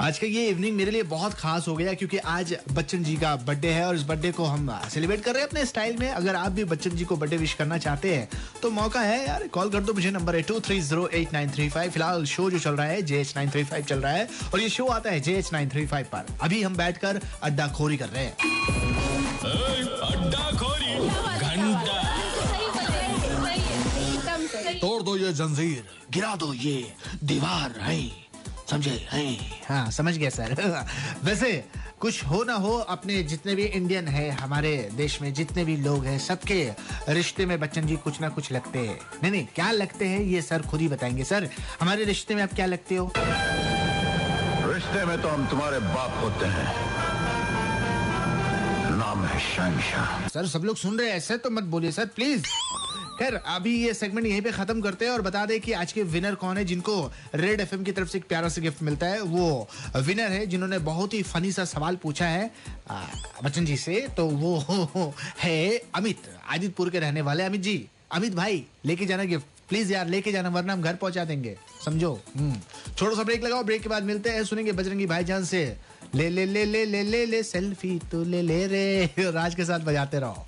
आज का ये इवनिंग मेरे लिए बहुत खास हो गया क्योंकि आज बच्चन जी का बर्थडे है और इस बर्थडे को हम सेलिब्रेट कर रहे हैं अपने स्टाइल में। अगर आप भी बच्चन जी को बर्थडे विश करना चाहते हैं तो मौका है यार कॉल कर दो मुझे नंबर है two three zero eight nine three five फ़िलहाल शो जो चल रहा है J H nine three five चल रहा है और ये शो आता है J H nine three five पर। अभी हम बैठ कर अड्डा खोरी कर रहे हैं। अड्डा खोरी घंटा। तोड़ दो ये जंजीर गिरा दो ये दीवार है समझे? हाँ समझ गया सर। वैसे कुछ हो ना हो अपने जितने भी इंडियन है हमारे देश में जितने भी लोग हैं सबके रिश्ते में बच्चन जी कुछ ना कुछ लगते हैं। नहीं नहीं क्या लगते हैं ये सर खुद ही बताएँगे। सर हमारे रिश्ते में आप क्या लगते हो? रिश्ते में तो हम तुम्हारे बाप होते हैं। नाम है शहनशाह। सर सब लोग सुन रहे हैं ऐसे तो मत बोलिए सर प्लीज़ खैर, अभी ये सेगमेंट यहीं पे खत्म करते हैं और बता दें कि आज के विनर कौन है जिनको रेड एफएम की तरफ़ से एक प्यारा सा गिफ्ट मिलता है। वो विनर है जिन्होंने बहुत ही फनी सा सवाल पूछा है बच्चन जी से तो वो है अमित आदितपुर के रहने वाले। अमित जी, अमित भाई, लेके जाना गिफ्ट प्लीज़ यार, लेके जाना, वरना हम घर पहुँचा देंगे। समझो? हम्म। छोटो सा ब्रेक लगाओ ब्रेक के बाद मिलते हैं, सुनेंगे बजरंगी भाईजान से। ले ले ले ले ले ले ले सेल्फी तो ले ले रे। राज के साथ बजाते रहो।